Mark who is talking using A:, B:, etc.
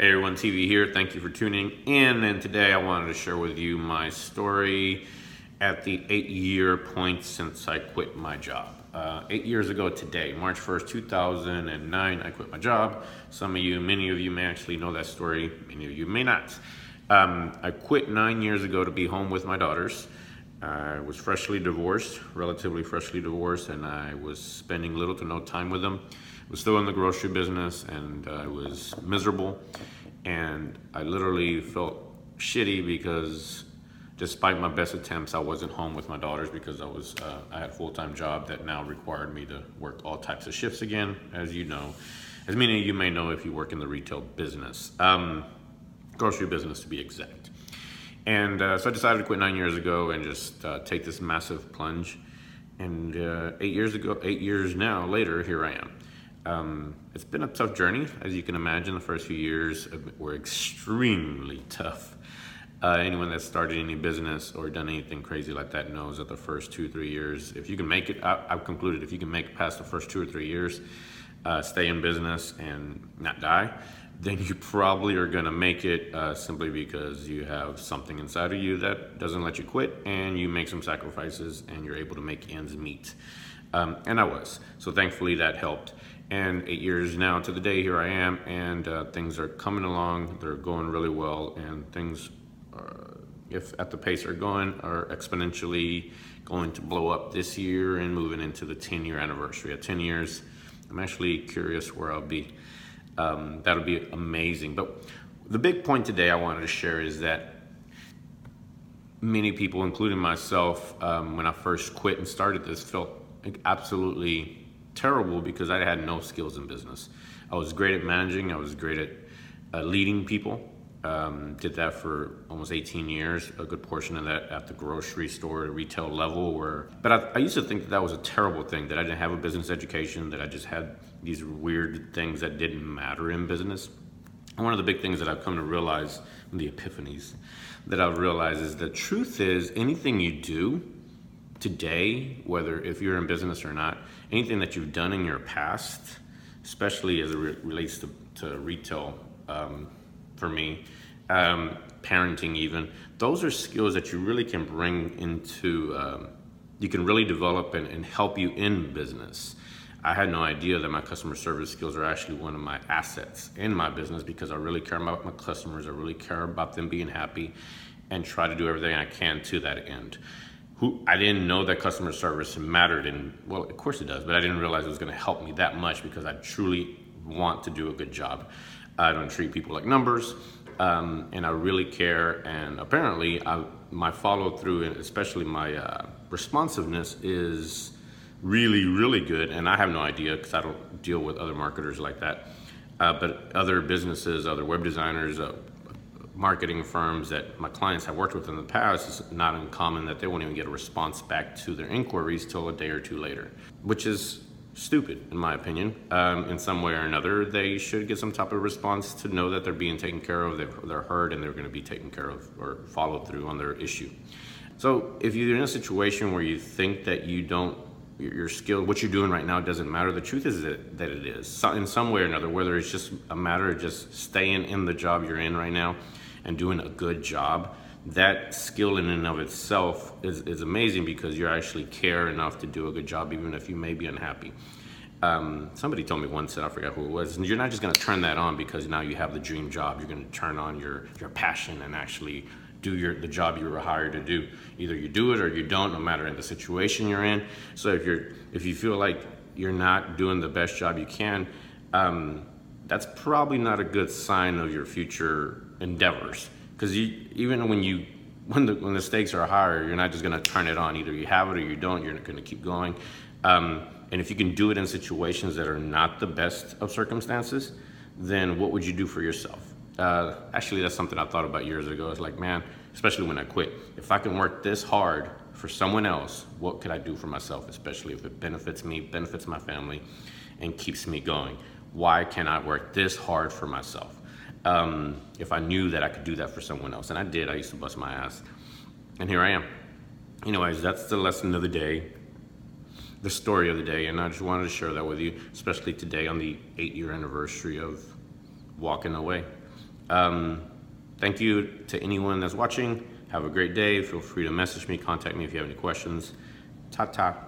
A: Hey everyone, TV here. Thank you for tuning in. And today I wanted to share with you my story at the eight year point since I quit my job. Uh, eight years ago today, March 1st, 2009, I quit my job. Some of you, many of you may actually know that story, many of you may not. Um, I quit nine years ago to be home with my daughters. I was freshly divorced, relatively freshly divorced, and I was spending little to no time with them. I was still in the grocery business, and I was miserable. And I literally felt shitty because, despite my best attempts, I wasn't home with my daughters because I was uh, I had a full time job that now required me to work all types of shifts again, as you know, as many of you may know if you work in the retail business, um, grocery business to be exact. And uh, so I decided to quit nine years ago and just uh, take this massive plunge. And uh, eight years ago, eight years now later, here I am. Um, it's been a tough journey, as you can imagine. The first few years were extremely tough. Uh, anyone that's started any business or done anything crazy like that knows that the first two, three years, if you can make it, I, have concluded if you can make it past the first two or three years, uh, stay in business and not die, then you probably are going to make it uh, simply because you have something inside of you that doesn't let you quit and you make some sacrifices and you're able to make ends meet. Um, and I was. So thankfully that helped. And eight years now to the day, here I am, and uh, things are coming along. They're going really well, and things, are, if at the pace are going, are exponentially going to blow up this year and moving into the 10 year anniversary. At 10 years, I'm actually curious where I'll be um, that'll be amazing. But the big point today I wanted to share is that many people, including myself, um, when I first quit and started this, felt absolutely terrible because I had no skills in business. I was great at managing, I was great at uh, leading people. Um, did that for almost 18 years, a good portion of that at the grocery store, retail level. Where, but I, I, used to think that that was a terrible thing that I didn't have a business education, that I just had these weird things that didn't matter in business. And one of the big things that I've come to realize, the epiphanies that I've realized is the truth is anything you do today, whether if you're in business or not, anything that you've done in your past, especially as it re- relates to, to retail. Um, for me, um, parenting even. Those are skills that you really can bring into, um, you can really develop and, and help you in business. I had no idea that my customer service skills are actually one of my assets in my business because I really care about my customers. I really care about them being happy and try to do everything I can to that end. Who I didn't know that customer service mattered and well, of course it does, but I didn't realize it was going to help me that much because I truly want to do a good job. I don't treat people like numbers, um, and I really care. And apparently, I, my follow through and especially my uh, responsiveness is really, really good. And I have no idea because I don't deal with other marketers like that. Uh, but other businesses, other web designers, uh, marketing firms that my clients have worked with in the past, it's not uncommon that they won't even get a response back to their inquiries till a day or two later, which is stupid, in my opinion. Um, in some way or another, they should get some type of response to know that they're being taken care of, they're, heard, and they're going to be taken care of or followed through on their issue. So if you're in a situation where you think that you don't, your skill, what you're doing right now doesn't matter, the truth is that, that it is. So in some way or another, whether it's just a matter of just staying in the job you're in right now and doing a good job, that skill in and of itself is, is amazing because you actually care enough to do a good job even if you may be unhappy. Um, somebody told me once, and I forgot who it was, and you're not just going to turn that on because now you have the dream job. You're going to turn on your, your passion and actually do your, the job you were hired to do. Either you do it or you don't, no matter in the situation you're in. So if, you're, if you feel like you're not doing the best job you can, um, that's probably not a good sign of your future endeavors because even when you when the when the stakes are higher, you're not just going to turn it on. Either you have it or you don't. You're going to keep going. Um, and if you can do it in situations that are not the best of circumstances, then what would you do for yourself? Uh, actually, that's something I thought about years ago. It's like, man, especially when I quit, if I can work this hard for someone else, what could I do for myself? Especially if it benefits me, benefits my family, and keeps me going. Why can't I work this hard for myself? Um, if I knew that I could do that for someone else. And I did. I used to bust my ass. And here I am. Anyways, that's the lesson of the day, the story of the day. And I just wanted to share that with you, especially today on the eight year anniversary of walking away. Um, thank you to anyone that's watching. Have a great day. Feel free to message me, contact me if you have any questions. Ta ta.